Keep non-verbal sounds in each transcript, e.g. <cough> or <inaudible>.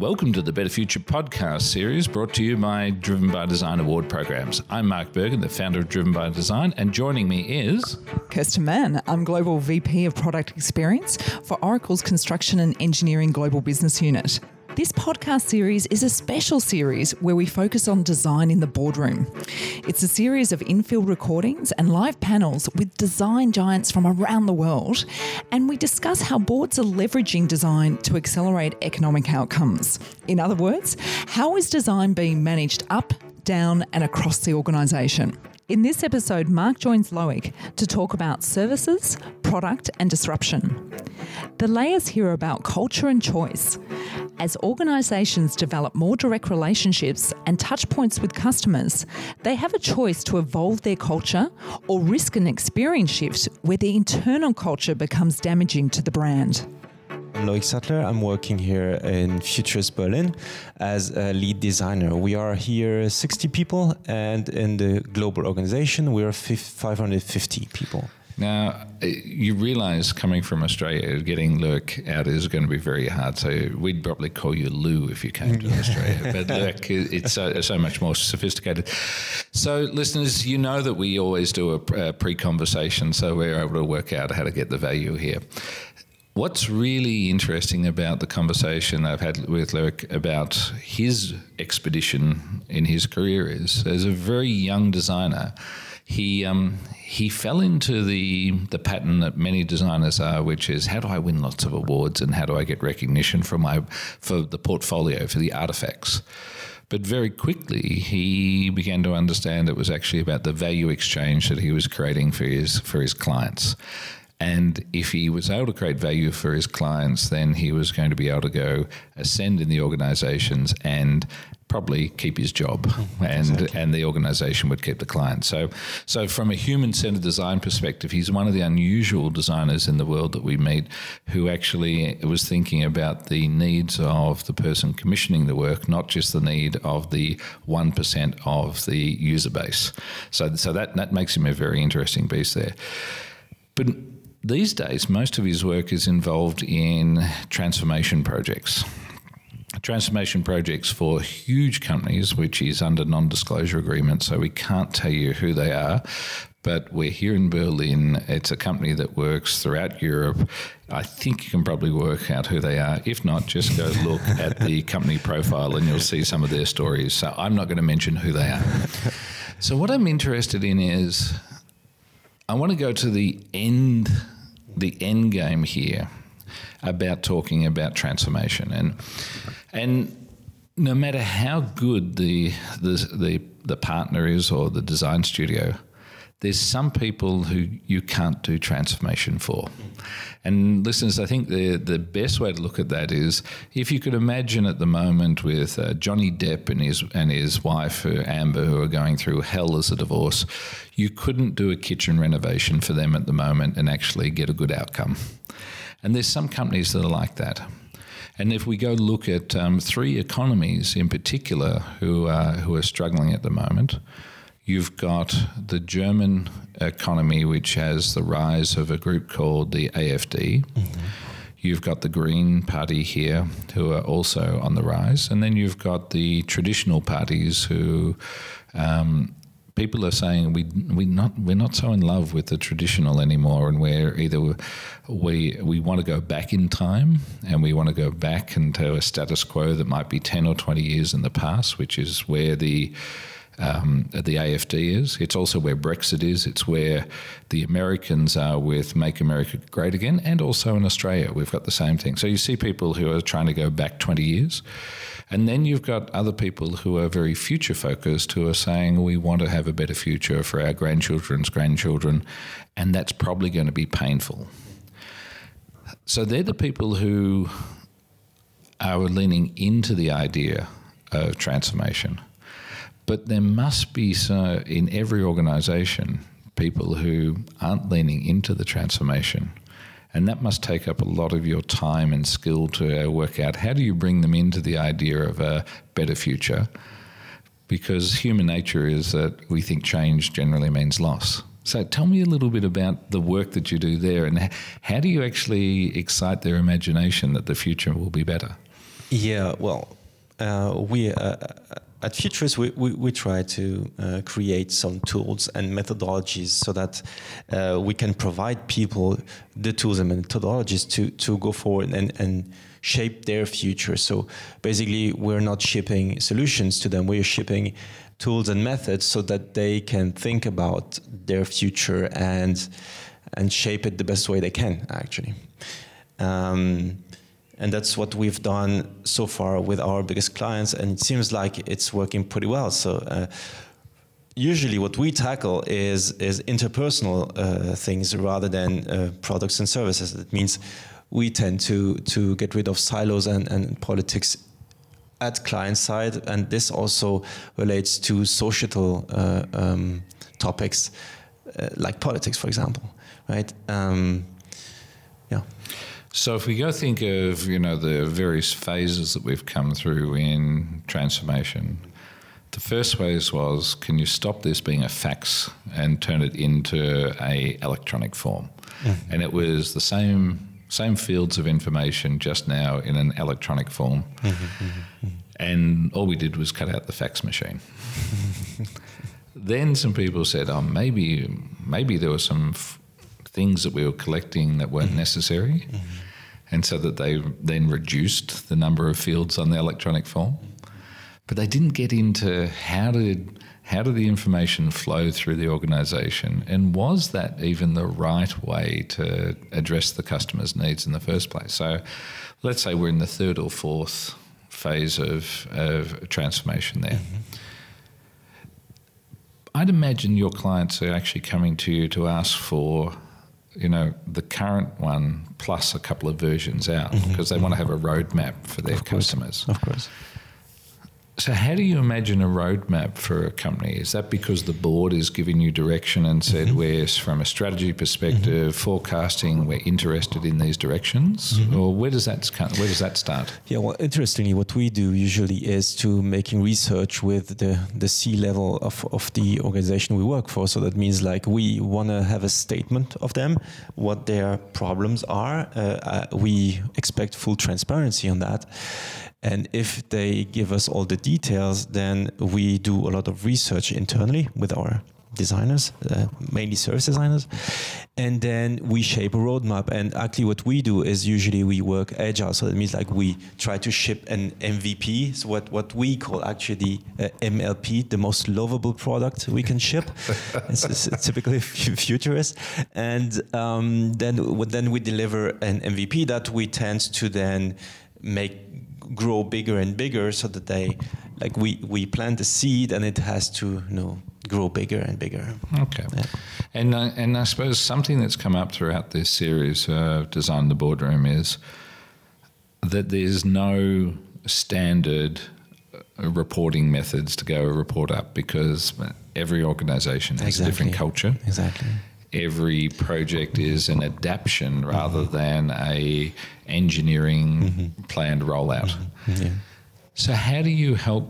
Welcome to the Better Future podcast series brought to you by Driven by Design Award programs. I'm Mark Bergen, the founder of Driven by Design, and joining me is Kirsten Mann. I'm Global VP of Product Experience for Oracle's Construction and Engineering Global Business Unit. This podcast series is a special series where we focus on design in the boardroom. It's a series of infield recordings and live panels with design giants from around the world, and we discuss how boards are leveraging design to accelerate economic outcomes. In other words, how is design being managed up, down, and across the organisation? In this episode, Mark joins Loic to talk about services, product, and disruption. The layers here are about culture and choice. As organisations develop more direct relationships and touch points with customers, they have a choice to evolve their culture or risk an experience shift where the internal culture becomes damaging to the brand. I'm Loic Sattler. I'm working here in Futurice Berlin as a lead designer. We are here 60 people, and in the global organization, we are 550 people. Now, uh, you realize coming from Australia, getting Loic out is going to be very hard. So we'd probably call you Lou if you came to <laughs> Australia. But Loic, it's so, so, much more sophisticated. So, listeners, you know that we always do a, a pre conversation, so we're able to work out how to get the value here. What's really interesting about the conversation I've had with Loic about his expedition in his career is, as a very young designer, he um, he fell into the the pattern that many designers are, which is how do I win lots of awards and how do I get recognition for my for the portfolio for the artifacts. But very quickly, he began to understand it was actually about the value exchange that he was creating for his for his clients. And if he was able to create value for his clients, then he was going to be able to go ascend in the organizations and probably keep his job mm-hmm. and exactly. and the organization would keep the client. So so from a human centered design perspective, he's one of the unusual designers in the world that we meet who actually was thinking about the needs of the person commissioning the work, not just the need of the one percent of the user base. So so that that makes him a very interesting beast there. But these days, most of his work is involved in transformation projects. Transformation projects for huge companies, which is under non disclosure agreement, so we can't tell you who they are. But we're here in Berlin. It's a company that works throughout Europe. I think you can probably work out who they are. If not, just go look <laughs> at the company profile and you'll see some of their stories. So I'm not going to mention who they are. So, what I'm interested in is I want to go to the end, the end game here about talking about transformation. And and no matter how good the the the, the partner is or the design studio, there's some people who you can't do transformation for. And listeners, I think the the best way to look at that is if you could imagine at the moment with uh, Johnny Depp and his and his wife uh, Amber, who are going through hell as a divorce, you couldn't do a kitchen renovation for them at the moment and actually get a good outcome. And there's some companies that are like that. And if we go look at um, three economies in particular who who are struggling at the moment, You've got the German economy, which has the rise of a group called the AFD. Mm-hmm. You've got the Green Party here, who are also on the rise. And then you've got the traditional parties who um, people are saying we we not we're not so in love with the traditional anymore, and we're either we we want to go back in time and we want to go back into a status quo that might be ten or twenty years in the past, which is where the um, the AFD is. It's also where Brexit is. It's where the Americans are with Make America Great Again, and also in Australia, we've got the same thing. So you see people who are trying to go back 20 years. And then you've got other people who are very future focused who are saying we want to have a better future for our grandchildren's grandchildren, and that's probably going to be painful. So they're the people who are leaning into the idea of transformation. But there must be so in every organization people who aren't leaning into the transformation. And that must take up a lot of your time and skill to uh, work out how do you bring them into the idea of a better future? Because human nature is that we think change generally means loss. So tell me a little bit about the work that you do there and how do you actually excite their imagination that the future will be better? Yeah, well, uh, we uh, at Futurice, we, we, we try to uh, create some tools and methodologies so that uh, we can provide people the tools and methodologies to to go forward and and shape their future. So basically, we're not shipping solutions to them; we're shipping tools and methods so that they can think about their future and and shape it the best way they can. Actually. Um, and that's what we've done so far with our biggest clients. And it seems like it's working pretty well. So uh, usually what we tackle is is interpersonal uh, things rather than uh, products and services. That means we tend to to get rid of silos and, and politics at client side. And this also relates to societal uh, um, topics uh, like politics for example right? Um, so if we go think of you know the various phases that we've come through in transformation, the first phase was can you stop this being a fax and turn it into a electronic form, mm-hmm. and it was the same same fields of information just now in an electronic form, mm-hmm, mm-hmm, and all we did was cut out the fax machine. <laughs> then some people said, "Oh, maybe maybe there were some." F- things that we were collecting that weren't mm-hmm. necessary. Mm-hmm. And so that they then reduced the number of fields on the electronic form. But they didn't get into how did how did the information flow through the organization and was that even the right way to address the customer's needs in the first place so let's say we're in the third or fourth phase of, of transformation there mm-hmm. i'd imagine your clients are actually coming to you to ask for you know the current one plus a couple of versions out mm-hmm. because they want to have a roadmap for their of customers. Of course. So, how do you imagine a roadmap for a company? Is that because the board is giving you direction and said, mm-hmm. we're from a strategy perspective, mm-hmm. forecasting, we're interested in these directions, mm-hmm. or where does that where does that start? Yeah, well, interestingly, what we do usually is to making research with the the C level of of the organization we work for. So that means like we want to have a statement of them, what their problems are. Uh, uh, we expect full transparency on that and if they give us all the details, then we do a lot of research internally with our designers, uh, mainly service designers, and then we shape a roadmap. And actually, what we do is usually we work agile, so that means like we try to ship an MVP, so what what we call actually uh, MLP, the most lovable product we can ship. <laughs> it's, it's, typically <laughs> Futurice, and um, then then we deliver an MVP that we tend to then make grow bigger and bigger so that they like we we plant a seed and it has to you know grow bigger and bigger okay yeah. and uh, and i suppose something that's come up throughout this series of design the boardroom is that there's no standard uh, reporting methods to go report up because every organization has exactly. a different culture exactly every project is an adaptation rather mm-hmm. than a engineering mm-hmm. planned rollout. Mm-hmm. Yeah. So how do you help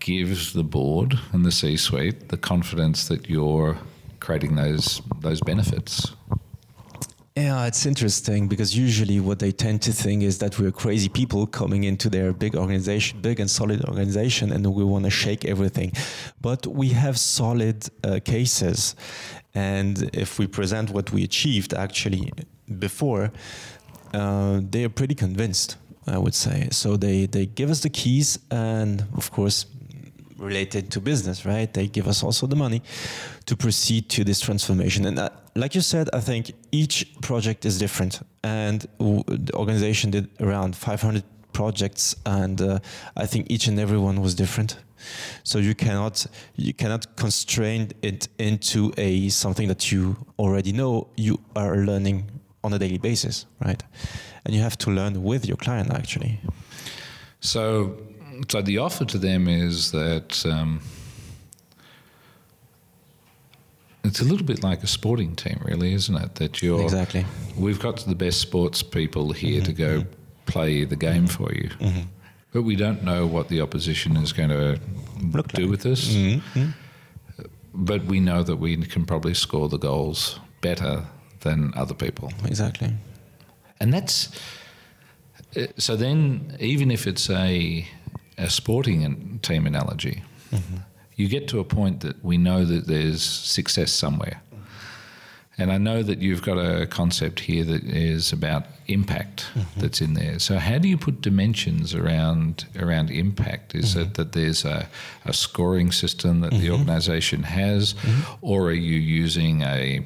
give the board and the C-suite the confidence that you're creating those those benefits? Yeah, it's interesting because usually what they tend to think is that we're crazy people coming into their big organization, big and solid organization, and we want to shake everything. But we have solid uh, cases. And if we present what we achieved actually before, uh, they are pretty convinced, I would say. So they, they give us the keys, and of course, related to business, right? They give us also the money to proceed to this transformation. And uh, like you said, I think each project is different, and w- the organization did around 500 projects, and uh, I think each and every one was different. So you cannot you cannot constrain it into a something that you already know. You are learning on a daily basis, right? And you have to learn with your client actually. So, so the offer to them is that. Um, it's a little bit like a sporting team, really, isn't it? That you're exactly. We've got the best sports people here mm-hmm. to go mm-hmm. play the game for you. Mm-hmm. But we don't know what the opposition is going to Look do like. with this. Mm-hmm. But we know that we can probably score the goals better than other people. Exactly. And that's Uh, so then, even if it's a, a sporting team analogy, mm-hmm. You get to a point that we know that there's success somewhere. And I know that you've got a concept here that is about impact mm-hmm. that's in there. So how do you put dimensions around around impact? Is mm-hmm. it that there's a, a scoring system that mm-hmm. the organization has, mm-hmm. or are you using a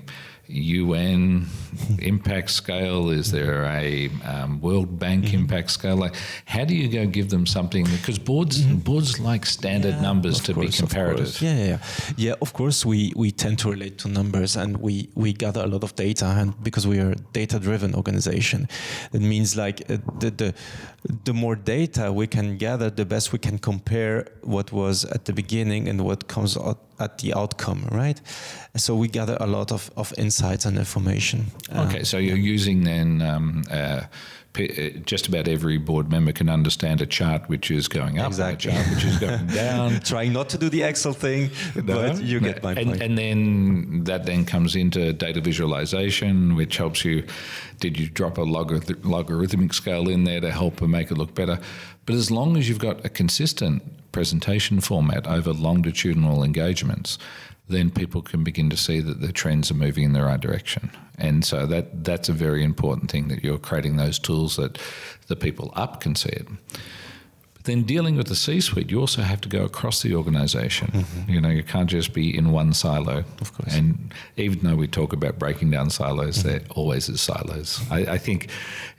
UN impact scale? Is there a um, World Bank mm-hmm. impact scale? Like, how do you go give them something? Because boards mm-hmm. boards like standard yeah, numbers to course, be comparative. Yeah, yeah, yeah. Of course, we we tend to relate to numbers, and we we gather a lot of data, and because we are a data driven organization, it means like uh, the, the the more data we can gather, the best we can compare what was at the beginning and what comes out at the outcome, right? So we gather a lot of, of insights and information. Okay, uh, so you're using then um, uh, uh, just about every board member can understand a chart which is going up, exactly. a chart which is going <laughs> down. Trying not to do the Excel thing, no, but you no. get my and, point. And then that then comes into data visualization, which helps you. Did you drop a logarith- logarithmic scale in there to help and make it look better? But as long as you've got a consistent presentation format over longitudinal engagements, then people can begin to see that the trends are moving in the right direction. And so that that's a very important thing that you're creating those tools that the people up can see it. Then dealing with the C-suite, you also have to go across the organization. Mm-hmm. You know, you can't just be in one silo. Of course. And even though we talk about breaking down silos, mm-hmm. there always is silos. I, I think,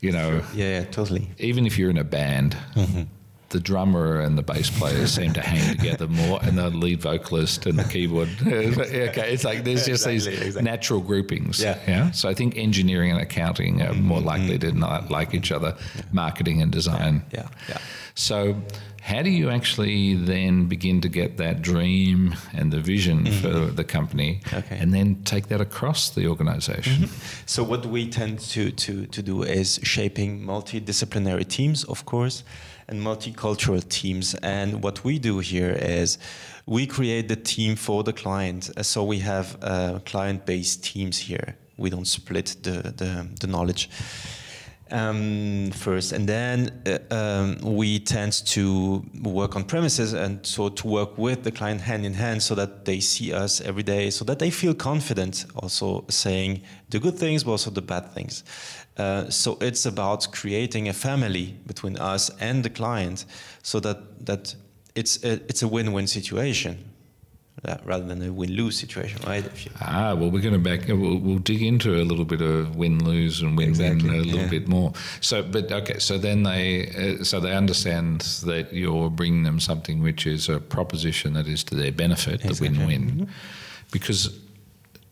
you know, yeah, yeah, totally. Even if you're in a band. Mm-hmm the drummer and the bass player seem to hang together more, and the lead vocalist and the keyboard. <laughs> okay, it's like there's just exactly, these exactly. natural groupings. Yeah. yeah. So I think engineering and accounting are more likely to not like each other. Marketing and design. Yeah. yeah. So. How do you actually then begin to get that dream and the vision mm-hmm. for the company okay. and then take that across the organization? Mm-hmm. So, what we tend to, to, to do is shaping multidisciplinary teams, of course, and multicultural teams. And what we do here is we create the team for the client. Uh, so we have uh, client-based teams here. We don't split the, the, the knowledge. Um, first, and then uh, um, we tend to work on premises and so to work with the client hand in hand so that they see us every day, so that they feel confident also saying the good things but also the bad things. Uh, so it's about creating a family between us and the client, so that that it's a, it's a win-win situation. Rather than a win-lose situation, right? ah, well, we're going to back. We'll, we'll, dig into a little bit of win-lose and win-win exactly. a little yeah. bit more. So, but okay, so then they, uh, so they understand that you're bringing them something which is a proposition that is to their benefit, exactly. the win-win, mm-hmm. because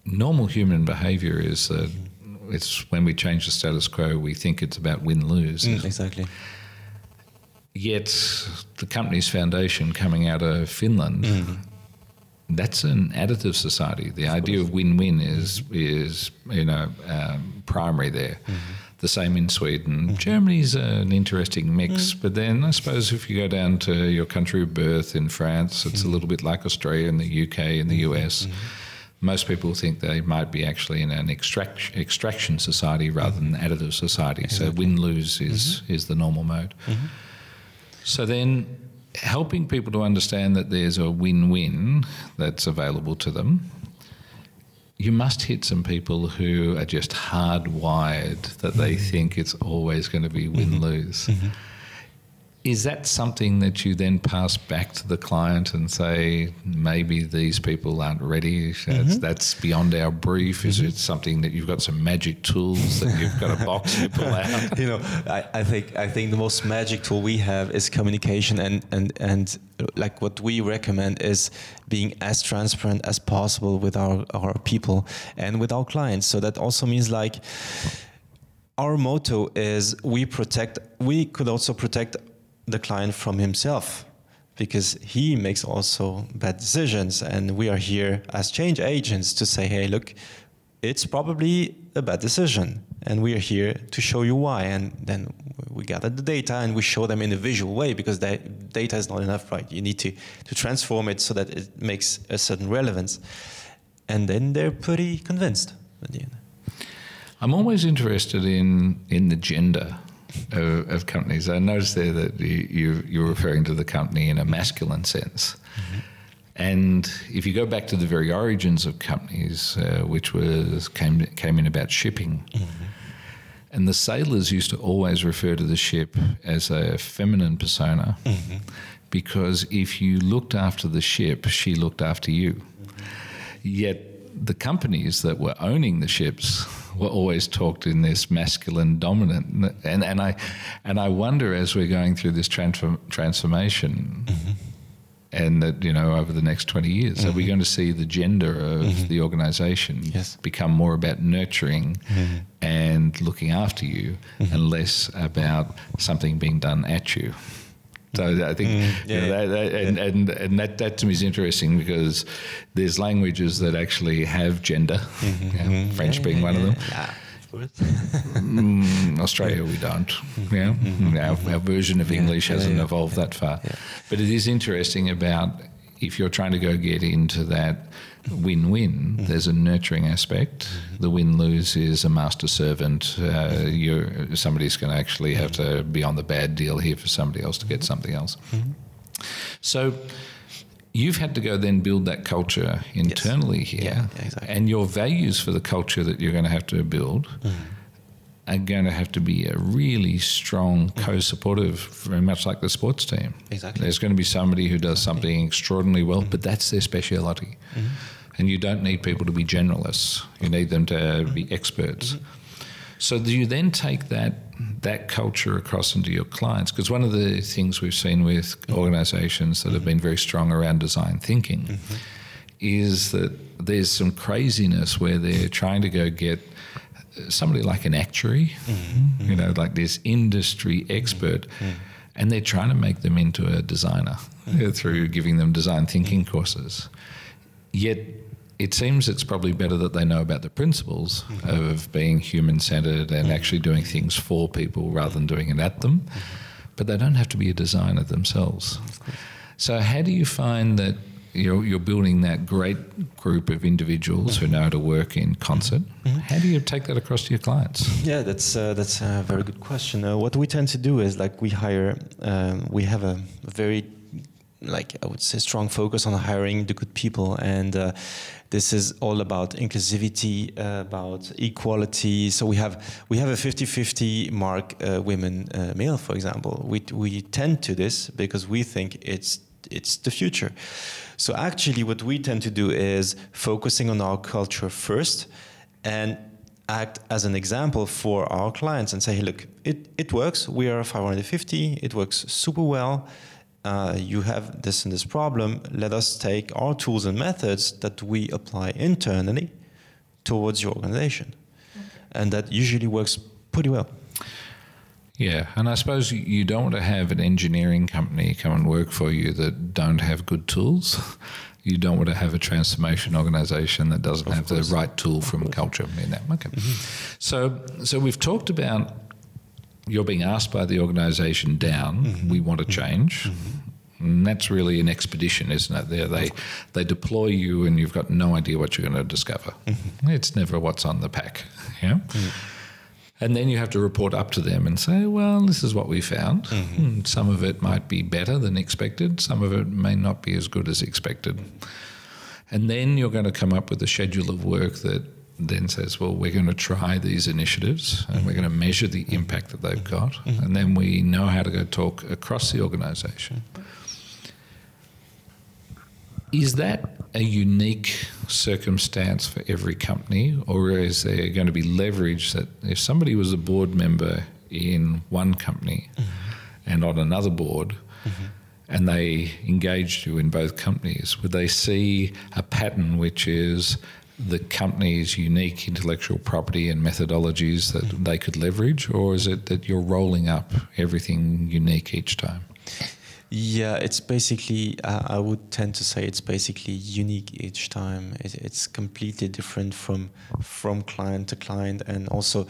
normal human behaviour is that. Mm-hmm it's when we change the status quo, we think it's about win lose. Mm, exactly. Yet the company's foundation coming out of Finland, mm. That's an additive society. The of idea course. of win win is is you know um, primary there. Mm-hmm. The same in Sweden. Mm-hmm. Germany's an interesting mix, mm. but then I suppose if you go down to your country of birth in France, it's a mm. little bit like Australia and the UK and the US. Mm-hmm most people think they might be actually in an extract, extraction society rather than additive society. Exactly. So win lose is mm-hmm. is the normal mode. Mm-hmm. So then helping people to understand that there's a win win that's available to them. You must hit some people who are just hardwired that they mm-hmm. think it's always going to be win lose. Mm-hmm. Is that something that you then pass back to the client and say, maybe these people aren't ready? That's, mm-hmm. that's beyond our brief. Is mm-hmm. it something that you've got some magic tools that you've got a <laughs> box you pull out? you know, I, I, think I think the most magic tool we have is communication, and and and like what we recommend is being as transparent as possible with our our people and with our clients. So that also means like our motto is we protect we could also protect the client from himself because he makes also bad decisions and we are here as change agents to say hey look it's probably a bad decision and we are here to show you why and then we gather the data and we show them in a visual way because data is not enough right? You need to to transform it so that it makes a certain relevance. And then they're pretty convinced at the end. I'm always interested in in the gender of, of, companies. I noticed there that you, you, you're referring to the company in a masculine sense. Mm-hmm. And if you go back to the very origins of companies, uh, which was came came in about shipping, mm-hmm. and the sailors used to always refer to the ship as a feminine persona, mm-hmm. because if you looked after the ship, she looked after you. Mm-hmm. Yet the companies that were owning the ships were always talked in this masculine dominant, and and I and I wonder as we're going through this transform, transformation mm-hmm and that you know over the next 20 years mm-hmm. are we mm-hmm. going to see the gender of mm-hmm. the organization yes. become more about nurturing mm-hmm. and looking after you mm-hmm. and less about something being done at you I think mm-hmm. yeah, you know, that, that, and, and, and that, that to me is interesting because there's languages that actually have gender, you know, French being one of them mm, Australia, we don't. Yeah, mm-hmm. our, our, version of English hasn't yeah, evolved that far. But it is interesting about if you're trying to go get into that win-win. Mm-hmm. There's a nurturing aspect. Mm-hmm. The win-lose is a master servant. Uh, you somebody's going to actually have to be on the bad deal here for somebody else to get something else. So you've had to go then build that culture internally yes. here. Yeah, exactly. And your values for the culture that you're going to have to build mm. Are going to have to be a really strong mm. co supportive, very much like the sports team. Exactly. There's going to be somebody who does something extraordinarily well, mm. but that's their speciality. Mm-hmm. And you don't need people to be generalists, you need them to be experts. Mm-hmm. So do you then take that that culture across into your clients? Because one of the things we've seen with organisations that have been very strong around design thinking mm-hmm. is that there's some craziness where they're trying to go get somebody like an actuary, mm-hmm. you know, like this industry expert, mm-hmm. and they're trying to make them into a designer mm-hmm. through giving them design thinking courses. Yet it seems it's probably better that they know about the principles mm-hmm. of being human centered and mm-hmm. actually doing things for people rather than doing it at them. Mm-hmm. But they don't have to be a designer themselves. So, how do you find that you're, you're building that great group of individuals who know how to work in concert? Mm-hmm. How do you take that across to your clients? Yeah, that's uh, that's a very good question. Uh, what we tend to do is like we hire, um, we have a very like I would say strong focus on hiring the good people and uh, this is all about inclusivity, uh, about equality. So we have we have a 50-50 mark uh, women uh, male, for example. We we tend to this because we think it's it's the future. So actually, what we tend to do is focusing on our culture first, and act as an example for our clients and say, hey, look, it, it works. We are 550. It works super well uh, you have this and this problem, let us take our tools and methods that we apply internally towards your organization. Okay. And that usually works pretty well. Yeah, and I suppose you don't want to have an engineering company come and work for you that don't have good tools. <laughs> You don't want to have a transformation organization that doesn't of have course. the right tool from culture in that. Okay. Mm-hmm. So, so we've talked about you're being asked by the organisation down. Mm-hmm. We want to change. Mm-hmm. And that's really an expedition, isn't it? There, they they deploy you, and you've got no idea what you're going to discover. Mm-hmm. It's never what's on the pack, <laughs> yeah. Mm-hmm. And then you have to report up to them and say, well, this is what we found. Mm-hmm. Hmm, some of it might be better than expected. Some of it may not be as good as expected. And then you're going to come up with a schedule of work that then says, well, we're going to try these initiatives and we're going to measure the impact that they've got. Mm-hmm. And then we know how to go talk across the organization. Is that a unique circumstance for every company, or is there going to be leverage that if somebody was a board member in one company mm-hmm. and on another board, mm-hmm. and they engaged you in both companies, would they see a pattern which is the company's unique intellectual property and methodologies that mm-hmm. they could leverage, or is it that you're rolling up everything unique each time? Yeah, it's basically, uh, I would tend to say it's basically unique each time. It, it's completely different from from client to client, and also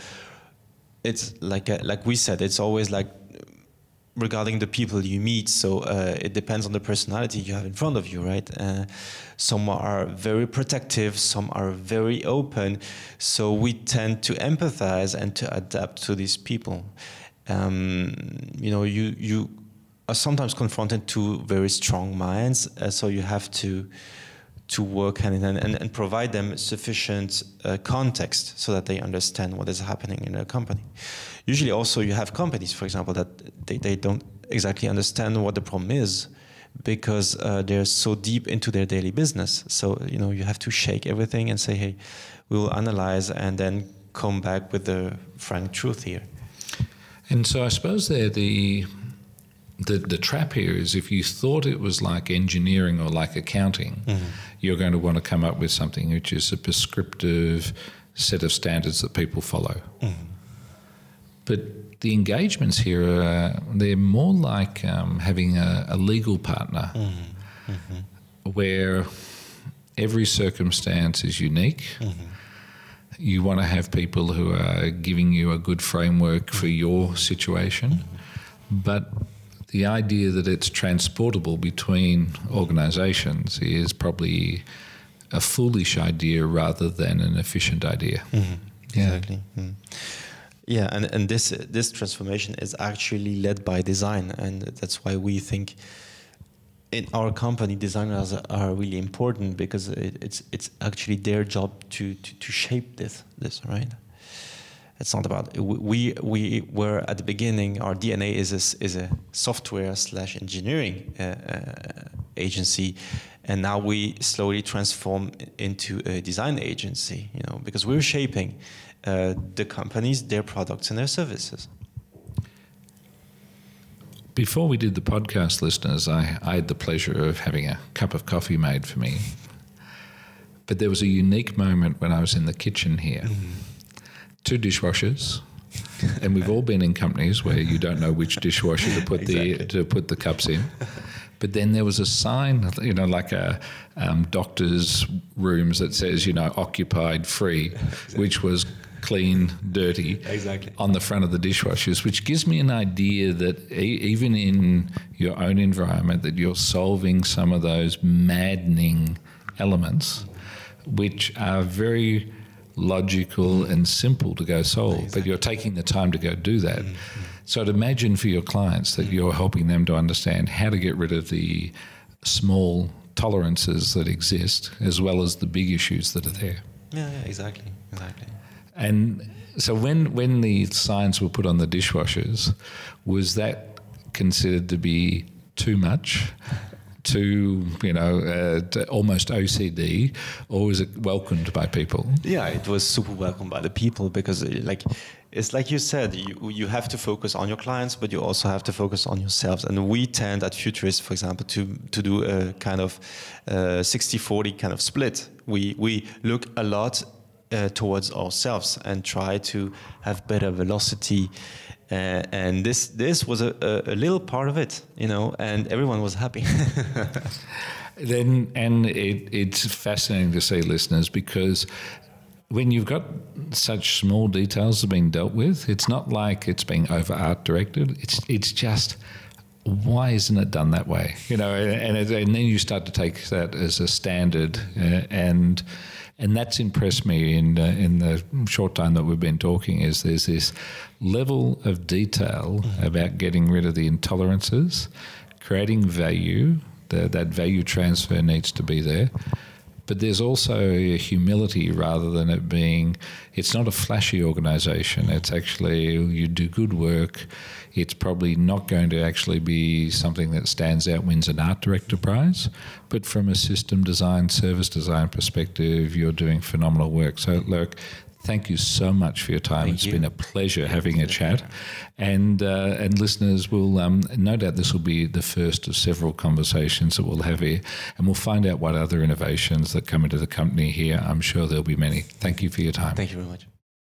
it's like a, like we said, it's always like regarding the people you meet. So uh, it depends on the personality you have in front of you, right? Uh, some are very protective, some are very open. So we tend to empathize and to adapt to these people. um, you know, you you are sometimes confronted to very strong minds, uh, so you have to to work hand in hand and, and provide them sufficient uh, context so that they understand what is happening in their company. Usually, also, you have companies, for example, that they, they don't exactly understand what the problem is because uh, they're so deep into their daily business. So, you know, you have to shake everything and say, hey, we will analyze and then come back with the frank truth here. And so I suppose there the the the trap here is if you thought it was like engineering or like accounting, mm-hmm. you're going to want to come up with something which is a prescriptive set of standards that people follow. Mm-hmm. But the engagements here are they're more like um, having a, a, legal partner mm-hmm. mm-hmm. where every circumstance is unique. Mm-hmm. You want to have people who are giving you a good framework for your situation, mm-hmm. but the idea that it's transportable between organizations is probably a foolish idea rather than an efficient idea. Mm-hmm. Yeah. Exactly. Mm. Yeah, and, and this this transformation is actually led by design, and that's why we think in our company designers are really important because it, it's it's actually their job to, to, to shape this this right. It's not about we we were at the beginning. Our DNA is a, is a software slash engineering uh, uh, agency, and now we slowly transform into a design agency. You know, because we're shaping uh, the companies, their products, and their services. Before we did the podcast, listeners, I, I had the pleasure of having a cup of coffee made for me. But there was a unique moment when I was in the kitchen here. Mm. Two dishwashers, and we've all been in companies where you don't know which dishwasher to put exactly. the to put the cups in. But then there was a sign, you know, like a um, doctor's rooms that says, you know, occupied free, exactly. which was clean, dirty exactly. on the front of the dishwashers, which gives me an idea that e- even in your own environment, that you're solving some of those maddening elements, which are very logical and simple to go solve, exactly. but you're taking the time to go do that. Mm-hmm. So I'd imagine for your clients that you're helping them to understand how to get rid of the small tolerances that exist as well as the big issues that are there. Yeah, yeah exactly, exactly. And so when when the signs were put on the dishwashers, was that considered to be too much? Too, you know, uh, almost OCD, or was it welcomed by people? Yeah, it was super welcomed by the people because, uh, like, it's like you said, you, you have to focus on your clients, but you also have to focus on yourselves. And we tend at Futurice, for example, to, to do a kind of uh, 60 40 kind of split. We, we look a lot uh, towards ourselves and try to have better velocity. Uh, and this this was a, a, little part of it, you know, and everyone was happy. <laughs> then, and it, it's fascinating to see listeners because when you've got such small details being dealt with, it's not like it's being over art directed. It's it's just why isn't it done that way? You know, and, and then you start to take that as a standard uh, and and that's impressed me in uh, in the short time that we've been talking. Is there's this level of detail mm-hmm. about getting rid of the intolerances, creating value. The, that value transfer needs to be there. But there's also a humility rather than it being, it's not a flashy organization. It's actually, you do good work, it's probably not going to actually be something that stands out, wins an art director prize. But from a system design, service design perspective, you're doing phenomenal work. So, look, thank you so much for your time. Thank it's you. been a pleasure having a chat, and uh, and listeners will um, no doubt this will be the first of several conversations that we'll have here, and we'll find out what other innovations that come into the company here. I'm sure there'll be many. Thank you for your time. Thank you very much.